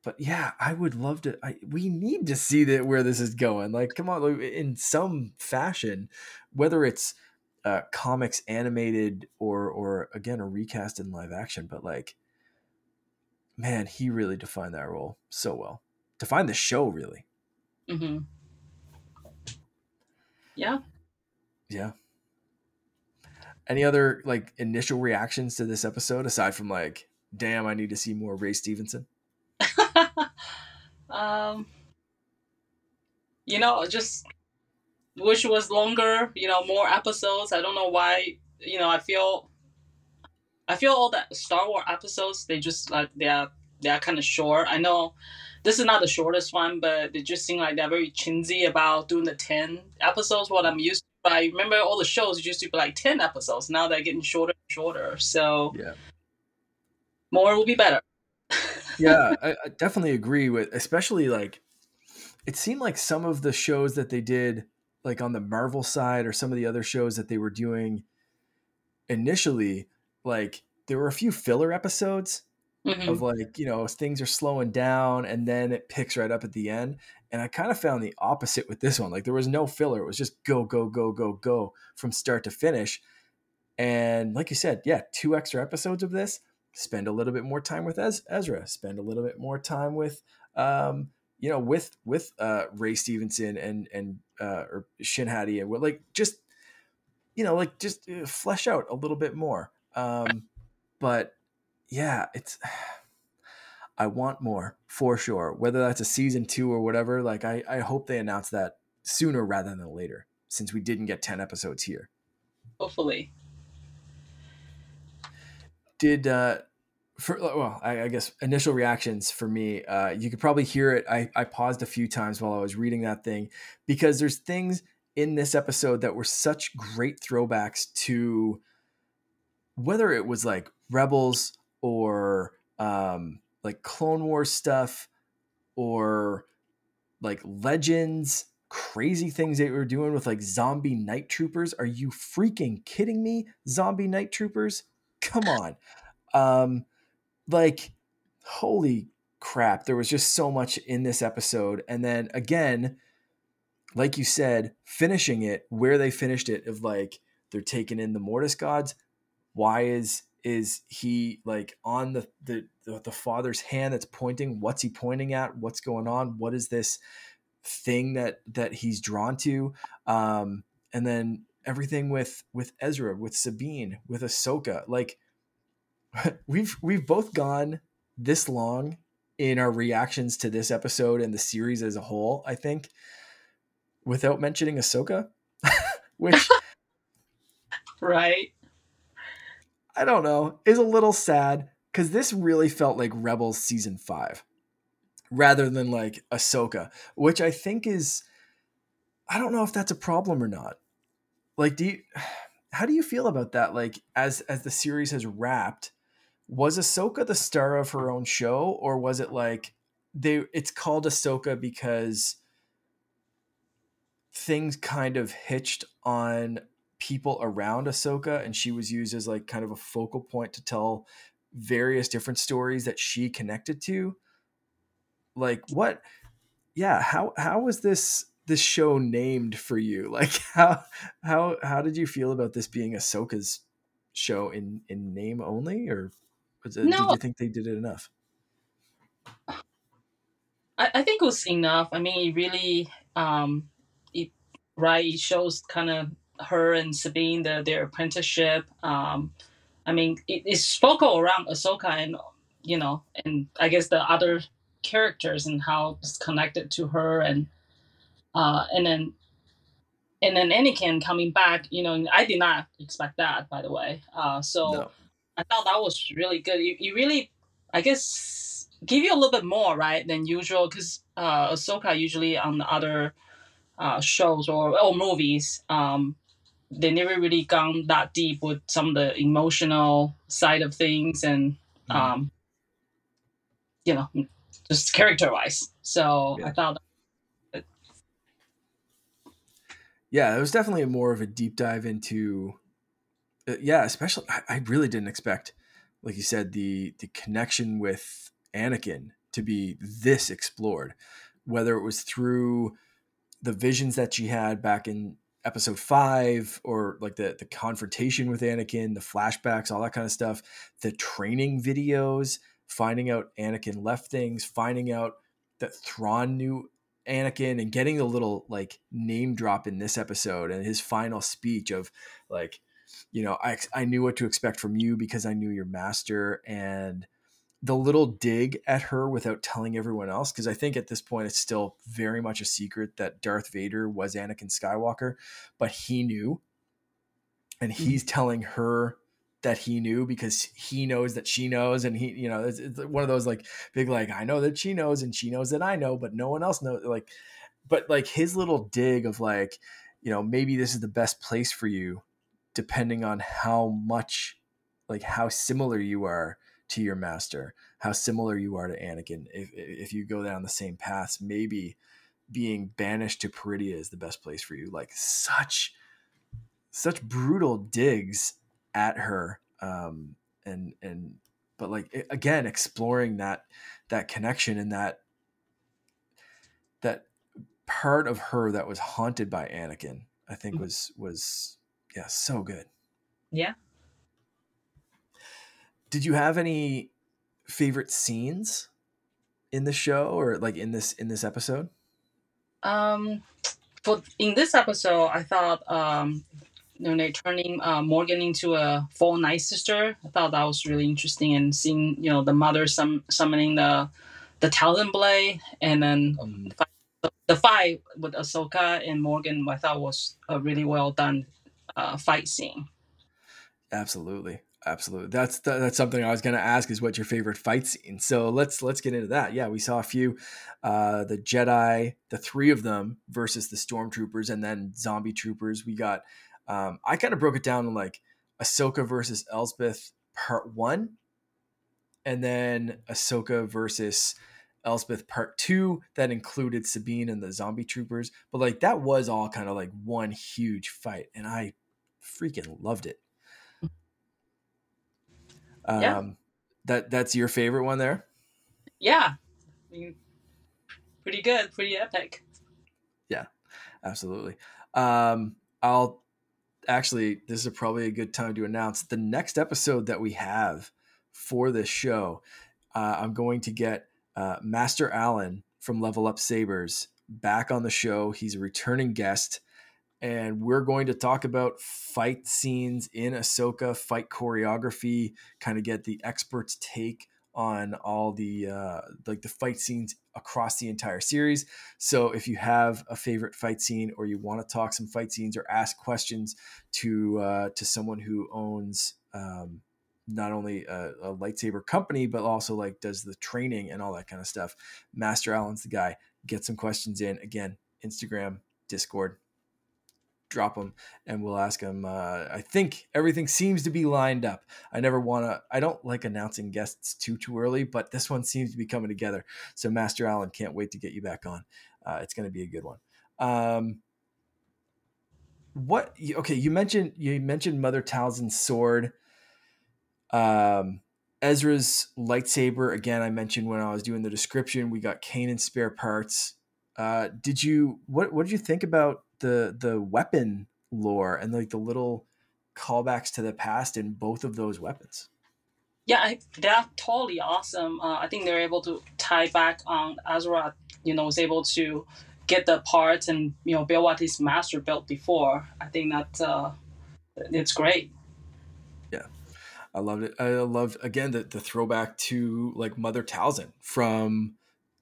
but yeah, I would love to. I, we need to see that where this is going. Like, come on, in some fashion, whether it's uh, comics animated or or again a recast in live action. But like, man, he really defined that role so well. Defined the show really. Mm-hmm. Yeah. Yeah. Any other like initial reactions to this episode aside from like, damn, I need to see more Ray Stevenson? um, you know, just wish it was longer. You know, more episodes. I don't know why. You know, I feel, I feel all that Star Wars episodes. They just like they are they are kind of short. I know this is not the shortest one, but they just seem like they're very chinsy about doing the ten episodes. What I'm used to. But I remember all the shows used to be like ten episodes. Now they're getting shorter and shorter. So yeah, more will be better yeah, I, I definitely agree with, especially like it seemed like some of the shows that they did, like on the Marvel side, or some of the other shows that they were doing initially, like there were a few filler episodes Mhm. of like you know things are slowing down and then it picks right up at the end and i kind of found the opposite with this one like there was no filler it was just go go go go go from start to finish and like you said yeah two extra episodes of this spend a little bit more time with Ez- ezra spend a little bit more time with um you know with with uh ray stevenson and and uh or shin hati and what like just you know like just uh, flesh out a little bit more um but yeah it's I want more for sure. Whether that's a season two or whatever, like I, I hope they announce that sooner rather than later, since we didn't get 10 episodes here. Hopefully. Did uh for well, I, I guess initial reactions for me, uh, you could probably hear it. I, I paused a few times while I was reading that thing because there's things in this episode that were such great throwbacks to whether it was like Rebels or um like Clone Wars stuff or like Legends, crazy things they were doing with like zombie night troopers. Are you freaking kidding me? Zombie night troopers? Come on. Um like holy crap, there was just so much in this episode. And then again, like you said, finishing it where they finished it of like they're taking in the Mortis gods. Why is is he like on the, the the the father's hand that's pointing? What's he pointing at? What's going on? What is this thing that that he's drawn to? Um and then everything with with Ezra with Sabine with Ahsoka like we've we've both gone this long in our reactions to this episode and the series as a whole I think without mentioning Ahsoka which Right. I don't know, is a little sad because this really felt like Rebels season five rather than like Ahsoka, which I think is, I don't know if that's a problem or not. Like, do you, how do you feel about that? Like, as as the series has wrapped, was Ahsoka the star of her own show, or was it like they? It's called Ahsoka because things kind of hitched on people around Ahsoka, and she was used as like kind of a focal point to tell various different stories that she connected to. Like what? Yeah, how how was this this show named for you? Like how how how did you feel about this being Ahsoka's show in in name only, or was it, did you think they did it enough? I, I think it was enough. I mean, it really, um, it right. It shows kind of her and Sabine the, their apprenticeship. Um, I mean, it, it's focal around Ahsoka and you know, and I guess the other characters and how it's connected to her, and uh, and then and then Anakin coming back. You know, I did not expect that, by the way. Uh, so. No. I thought that was really good. You, you really, I guess, give you a little bit more right than usual because uh, Ahsoka usually on the other uh, shows or or movies, um, they never really gone that deep with some of the emotional side of things and Mhm. um, you know just character wise. So Yeah. I thought yeah, it was definitely more of a deep dive into, uh, yeah, especially I, I really didn't expect, like you said, the the connection with Anakin to be this explored, whether it was through the visions that she had back in episode five or like the the confrontation with Anakin, the flashbacks, all that kind of stuff, the training videos, finding out Anakin left things, finding out that Thrawn knew Anakin and getting the little like name drop in this episode and his final speech of like, you know, I I knew what to expect from you because I knew your master and the little dig at her without telling everyone else because I think at this point it's still very much a secret that Darth Vader was Anakin Skywalker, but he knew and he's mm-hmm. telling her that he knew because he knows that she knows and he you know it's, it's one of those like big like i know that she knows and she knows that i know but no one else knows like but like his little dig of like you know maybe this is the best place for you depending on how much like how similar you are to your master how similar you are to anakin. If if you go down the same paths maybe being banished to peridea is the best place for you. Like such such brutal digs at her um and and but like again exploring that that connection and that that part of her that was haunted by Anakin, I think Mm-hmm. was was yeah, so good. Yeah. Did you have any favorite scenes in the show or like in this in this episode? Um, for in this episode, I thought um, you know, they turning uh, Morgan into a full night sister. I thought that was really interesting, and seeing you know the mother sum- summoning the the Talon blade, and then Um, the, the fight with Ahsoka and Morgan. I thought was a really well done uh, fight scene. Absolutely. Absolutely. That's that, that's something I was going to ask is what your favorite fight scene. So let's let's get into that. Yeah, we saw a few uh the Jedi, the three of them versus the stormtroopers and then zombie troopers. We got um I kind of broke it down in like Ahsoka versus Elspeth part 1 and then Ahsoka versus Elspeth part 2 that included Sabine and the zombie troopers. But like that was all kind of like one huge fight and I freaking loved it. Um, Yeah. that that's your favorite one there. Yeah, I mean, pretty good, pretty epic. Yeah, absolutely. Um, I'll actually. This is probably a good time to announce the next episode that we have for this show. Uh, I'm going to get uh, Master Allen from Level Up Sabers back on the show. He's a returning guest, and we're going to talk about fight scenes in Ahsoka, fight choreography, kind of get the experts' take on all the uh, like the fight scenes across the entire series. So if you have a favorite fight scene or you want to talk some fight scenes or ask questions to uh, to someone who owns um, not only a, a lightsaber company but also like does the training and all that kind of stuff, Master Allen's the guy. Get some questions in again. Instagram, Discord, drop them and we'll ask them. Uh, I think everything seems to be lined up. I never want to. I don't like announcing guests too too early, but this one seems to be coming together. So Master Allen can't wait to get you back on. Uh, it's going to be a good one. Um, what? Okay, you mentioned you mentioned Mother Talzin's sword. Um, Ezra's lightsaber. Again, I mentioned when I was doing the description. We got Kanan spare parts. Uh, did you what? What did you think about the the weapon lore and like the little callbacks to the past in both of those weapons? Yeah, I, they're totally awesome. Uh, I think they're able to tie back on Azra. You know, was able to get the parts and you know build what his master built before. I think that uh, it's great. Yeah, I loved it. I loved again the, the throwback to like Mother Talzin from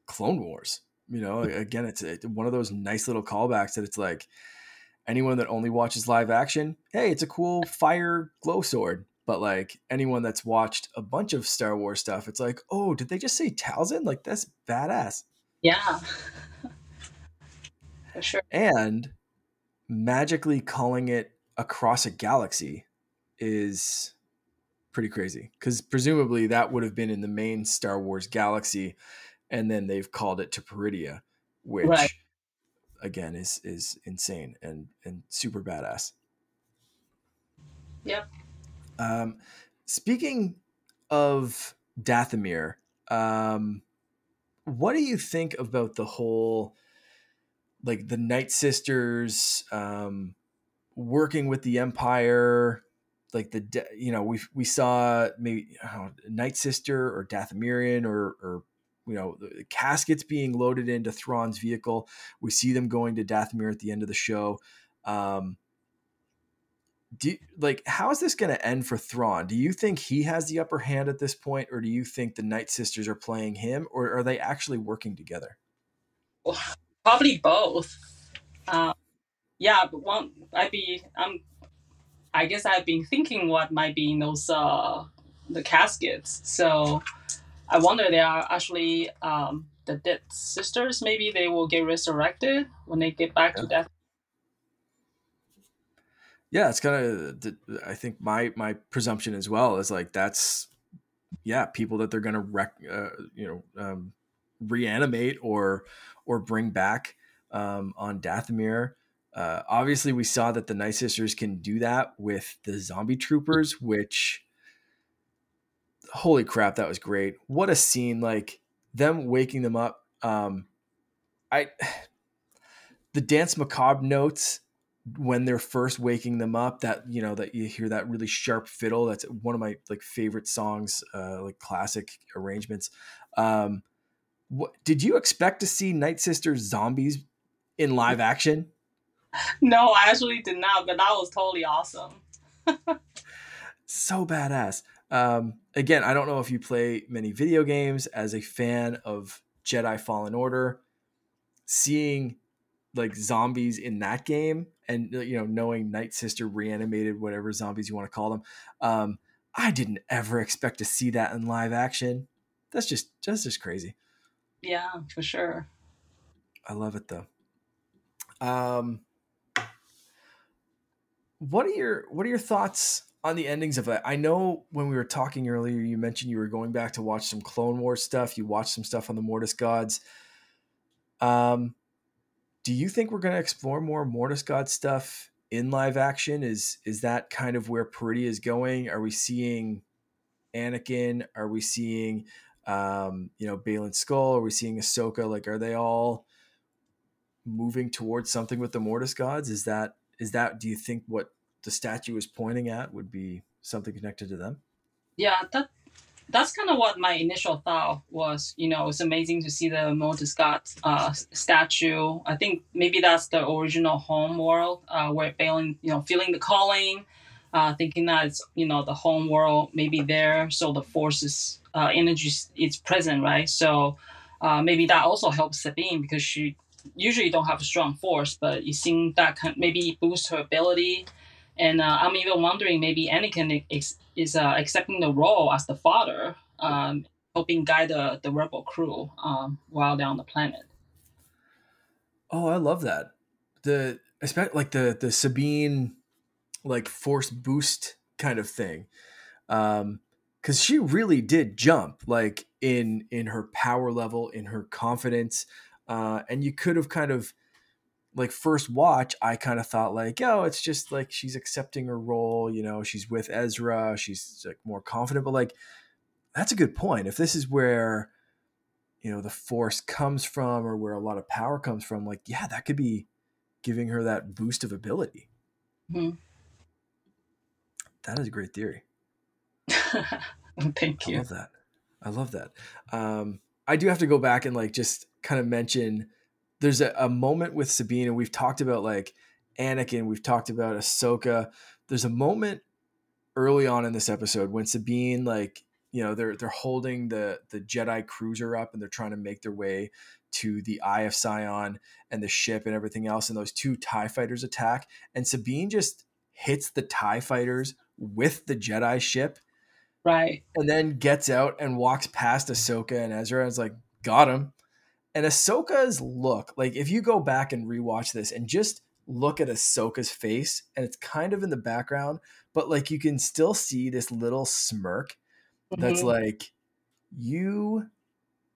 Clone Wars. You know, again, it's, it's one of those nice little callbacks that it's like anyone that only watches live action, hey, it's a cool fire glow sword. But like anyone that's watched a bunch of Star Wars stuff, it's like, oh, did they just say Talzin? Like that's badass. Yeah, for sure. And magically calling it across a galaxy is pretty crazy because presumably that would have been in the main Star Wars galaxy, and then they've called it to Peridea, which Right. again is is insane and and super badass. Yep. Um, speaking of Dathomir, um, what do you think about the whole, like the Night Sisters, um, working with the Empire? Like the, you know, we we saw maybe I don't know, Night Sister or Dathomirian or or you know the caskets being loaded into Thrawn's vehicle. We see them going to Dathomir at the end of the show. Um, do like how is this going to end for Thrawn? Do you think he has the upper hand at this point, or do you think the Night Sisters are playing him, or are they actually working together? Probably both. Uh, yeah, but one I'd be I'm I guess I've been thinking what might be in those uh the caskets. So I wonder they are actually um the dead sisters. Maybe they will get resurrected when they get back to death. Yeah, it's kind of I think my my presumption as well is like that's yeah people that they're going to rec uh, you know um, reanimate or or bring back um, on Dathomir. Uh, obviously, we saw that the Night Sisters can do that with the zombie troopers, which holy crap, that was great. What a scene. Like them waking them up. Um, I, the danse Macabre notes when they're first waking them up that you know that you hear that really sharp fiddle that's one of my like favorite songs uh like classic arrangements um what did you expect to see night sisters zombies in live action no i actually did not but that was totally awesome so badass um again i don't know if you play many video games as a fan of jedi fallen order seeing like zombies in that game and uh, you know knowing night sister reanimated whatever zombies you want to call them um i didn't ever expect to see that in live action. That's just that's just crazy. Yeah for sure. I love it though. Um what are your what are your thoughts on the endings of it i know when we were talking earlier you mentioned you were going back to watch some clone wars stuff you watched some stuff on the mortis gods um do you think we're going to explore more Mortis God stuff in live action? Is is that kind of where Peridea is going? Are we seeing Anakin? Are we seeing um, you know Baylan Skoll? Are we seeing Ahsoka? Like, are they all moving towards something with the Mortis gods? Is that is that? Do you think what the statue is pointing at would be something connected to them? Yeah, that that's kind of what my initial thought was. You know, it's amazing to see the Mortis God uh, statue. I think maybe that's the original home world uh, where Baylan, you know, feeling the calling, uh, thinking that it's you know the home world maybe there, so the forces uh, energy is present, right? So uh, maybe that also helps Sabine because she usually don't have a strong force, but you think that can maybe boost her ability. And uh, I'm even wondering maybe Anakin is, is uh, accepting the role as the father, um, helping guide the, the rebel crew um, while they're on the planet. Oh, I love that. The especially like the the Sabine like force boost kind of thing. Um cuz she really did jump like in in her power level, in her confidence. Uh and you could have kind of like first watch, I kind of thought like, oh, it's just like she's accepting her role. You know, she's with Ezra. She's like more confident. But like, that's a good point. If this is where you know the force comes from, or where a lot of power comes from, like, yeah, that could be giving her that boost of ability. Mm-hmm. That is a great theory. Thank you. I love that. I love that. Um, I do have to go back and like just kind of mention there's a, a moment with Sabine, and we've talked about like Anakin, we've talked about Ahsoka. There's a moment early on in this episode when Sabine, like, you know, they're they're holding the the Jedi cruiser up and they're trying to make their way to the Eye of Sion and the ship and everything else, and those two TIE fighters attack, and Sabine just hits the TIE fighters with the Jedi ship. Right. And then gets out and walks past Ahsoka and Ezra and is like, got him. And Ahsoka's look, like if you go back and rewatch this and just look at Ahsoka's face, and it's kind of in the background, but like you can still see this little smirk that's Mhm. like, you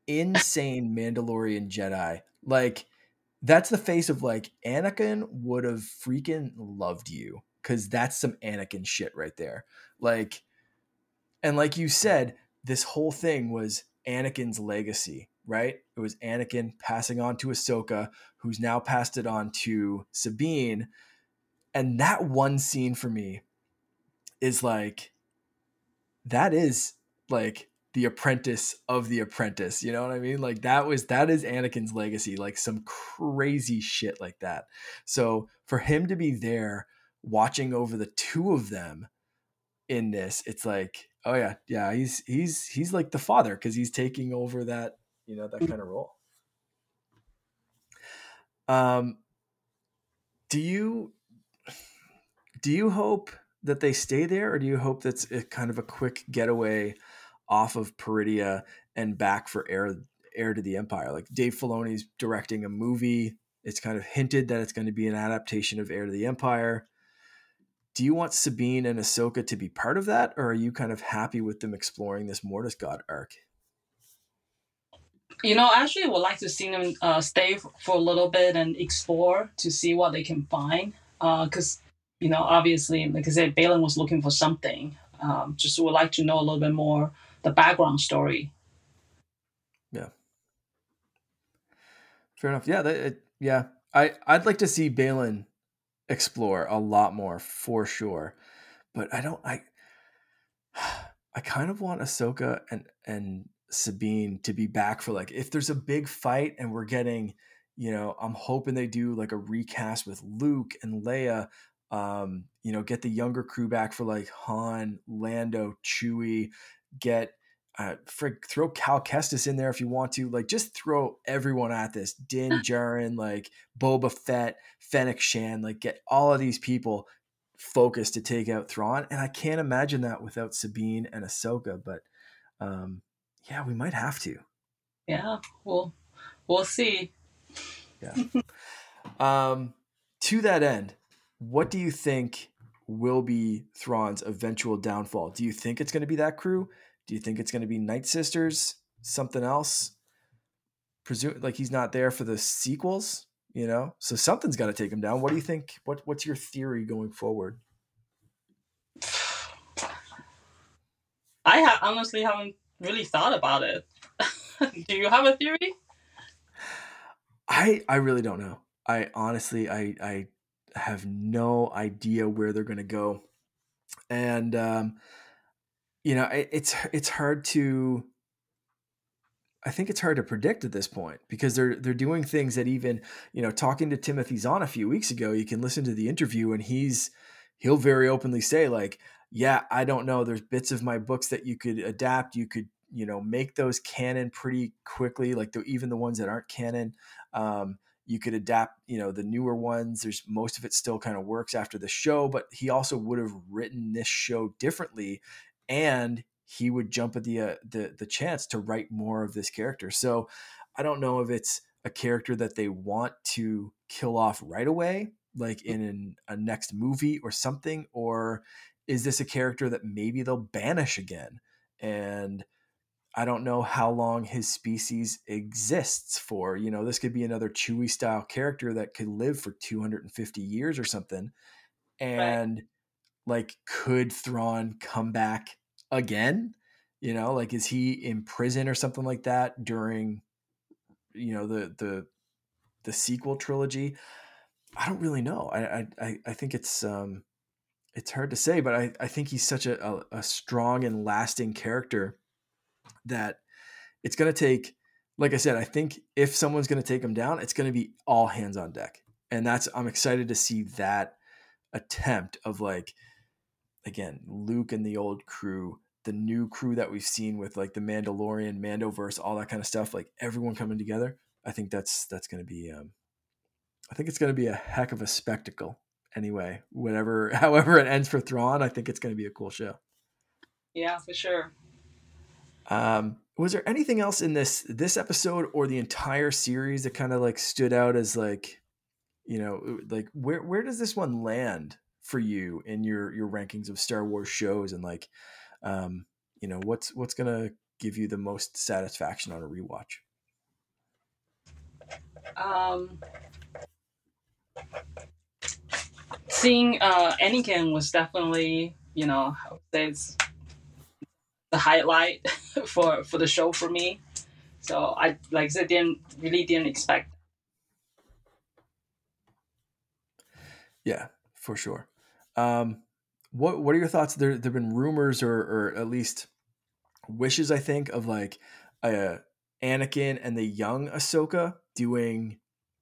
insane Mandalorian Jedi. Like, that's the face of like Anakin would have freaking loved you because that's some Anakin shit right there. Like, and like you said, this whole thing was Anakin's legacy, right? It was Anakin passing on to Ahsoka, who's now passed it on to Sabine. And that one scene for me is like, that is like the apprentice of the apprentice. You know what I mean? Like that was that is Anakin's legacy, like some crazy shit like that. So for him to be there watching over the two of them in this, it's like, oh yeah, yeah, he's he's he's like the father because he's taking over that, you know, that kind of role. Um do you do you hope that they stay there or do you hope that's a kind of a quick getaway off of Peridea and back for air heir to the empire? Like dave filoni's directing a movie. It's kind of hinted that it's going to be an adaptation of heir to the empire. Do you want sabine and ahsoka to be part of that or are you kind of happy with them exploring this mortis god arc You know, I actually would like to see them uh, stay f- for a little bit and explore to see what they can find. Because, you know, obviously, like I said, Baylan was looking for something. Um, just would like to know a little bit more the background story. Yeah. Fair enough. Yeah, that, it, yeah. I I'd like to see Baylan explore a lot more for sure, but I don't. I I kind of want Ahsoka and and Sabine to be back for like if there's a big fight and we're getting, you know, I'm hoping they do like a recast with Luke and Leia. Um, you know, get the younger crew back for like Han, Lando, Chewie, get uh, frig, throw Cal Kestis in there if you want to. Like, just throw everyone at this. Din Djarin, like Boba Fett, Fennec Shand, like get all of these people focused to take out Thrawn. And I can't imagine that without Sabine and Ahsoka. But um, yeah, we might have to. Yeah, we'll we'll see. Yeah. um, to that end, what do you think will be Thrawn's eventual downfall? Do you think it's going to be that crew? Do you think it's going to be Night Sisters? Something else? Presume like he's not there for the sequels, you know. So something's got to take him down. What do you think? What What's your theory going forward? I ha- honestly haven't really thought about it. do you have a theory? I I really don't know. I honestly I I have no idea where they're going to go, and um, you know it, it's it's hard to. I think it's hard to predict at this point because they're they're doing things that even you know talking to Timothy Zahn a few weeks ago, you can listen to the interview and he's he'll very openly say like, yeah, I don't know. There's bits of my books that you could adapt. You could you know make those canon pretty quickly, like the, even the ones that aren't canon. Um, you could adapt you know the newer ones there's most of it still kind of works after the show but he also would have written this show differently and he would jump at the uh, the the chance to write more of this character so i don't know if it's a character that they want to kill off right away like in an, a next movie or something or is this a character that maybe they'll banish again and I don't know how long his species exists for. You know, this could be another Chewie style character that could live for 250 years or something. And right. like, could Thrawn come back again? You know, like, is he in prison or something like that during, you know, the the the sequel trilogy? I don't really know. I I I think it's um it's hard to say, but I I think he's such a, a, a strong and lasting character that it's going to take like i said i think if someone's going to take him down it's going to be all hands on deck. And that's i'm excited to see that attempt of like again luke and the old crew the new crew that we've seen with like the mandalorian mandoverse all that kind of stuff like everyone coming together i think that's that's going to be um i think it's going to be a heck of a spectacle anyway whatever however it ends for Thrawn i think it's going to be a cool show yeah for sure um, was there anything else in this this episode or the entire series that kind of like stood out as like, you know, like where where does this one land for you in your your rankings of Star Wars shows and like, um, you know, what's what's gonna give you the most satisfaction on a rewatch? Um, seeing uh, Anakin was definitely, you know, it's the highlight for for the show for me. So I like I said, didn't really didn't expect. Yeah, for sure. Um, what what are your thoughts? There there've been rumors or or at least wishes, I think, of like uh, Anakin and the young Ahsoka doing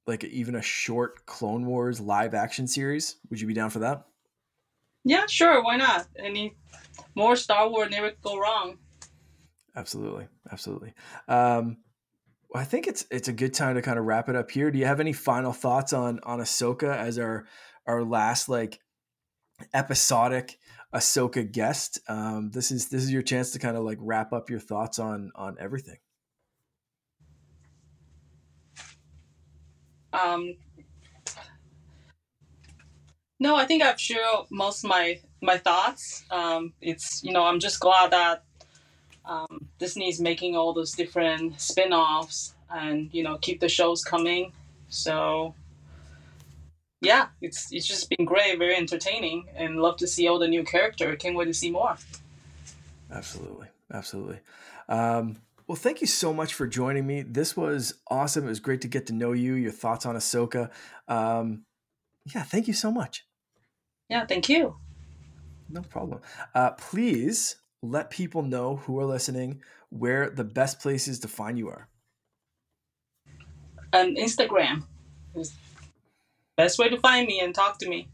like even a short Clone Wars live action series. Would you be down for that? Yeah, sure. Why not? Any more Star Wars never go wrong. Absolutely, absolutely. Um, I think it's it's a good time to kind of wrap it up here. Do you have any final thoughts on on Ahsoka as our our last like episodic Ahsoka guest? Um, this is this is your chance to kind of like wrap up your thoughts on on everything. Um, no, I think I've shared most of my my thoughts. Um, it's you know I'm just glad that um, Disney is making all those different spin-offs and you know keep the shows coming. So yeah, it's it's just been great, very entertaining, and love to see all the new character. Can't wait to see more. Absolutely, Absolutely. Um, well, thank you so much for joining me. This was awesome. It was great to get to know you, your thoughts on Ahsoka. Um, yeah, thank you so much. Yeah, thank you. No problem. Uh, please let people know who are listening where the best places to find you are. And Instagram is best way to find me and talk to me.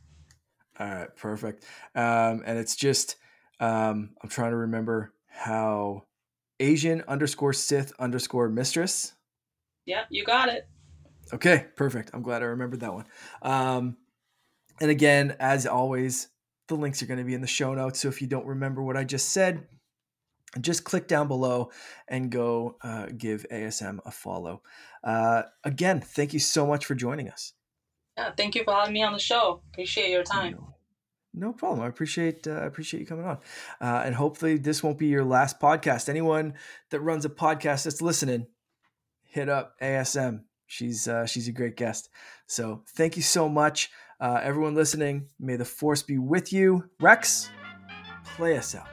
All right, perfect. Um, and it's just um, I'm trying to remember how Asian underscore Sith underscore mistress. Yeah, you got it. Okay, perfect. I'm glad I remembered that one. Um, and again, as always, the links are going to be in the show notes. So if you don't remember what I just said, just click down below and go uh, give ASM a follow. Uh, again, thank you so much for joining us. Yeah, thank you for having me on the show. Appreciate your time. No, problem. I appreciate uh, appreciate you coming on, uh, and hopefully this won't be your last podcast. Anyone that runs a podcast that's listening, hit up ASM. She's uh, she's a great guest. So thank you so much, uh, everyone listening. May the force be with you. Rex, play us out.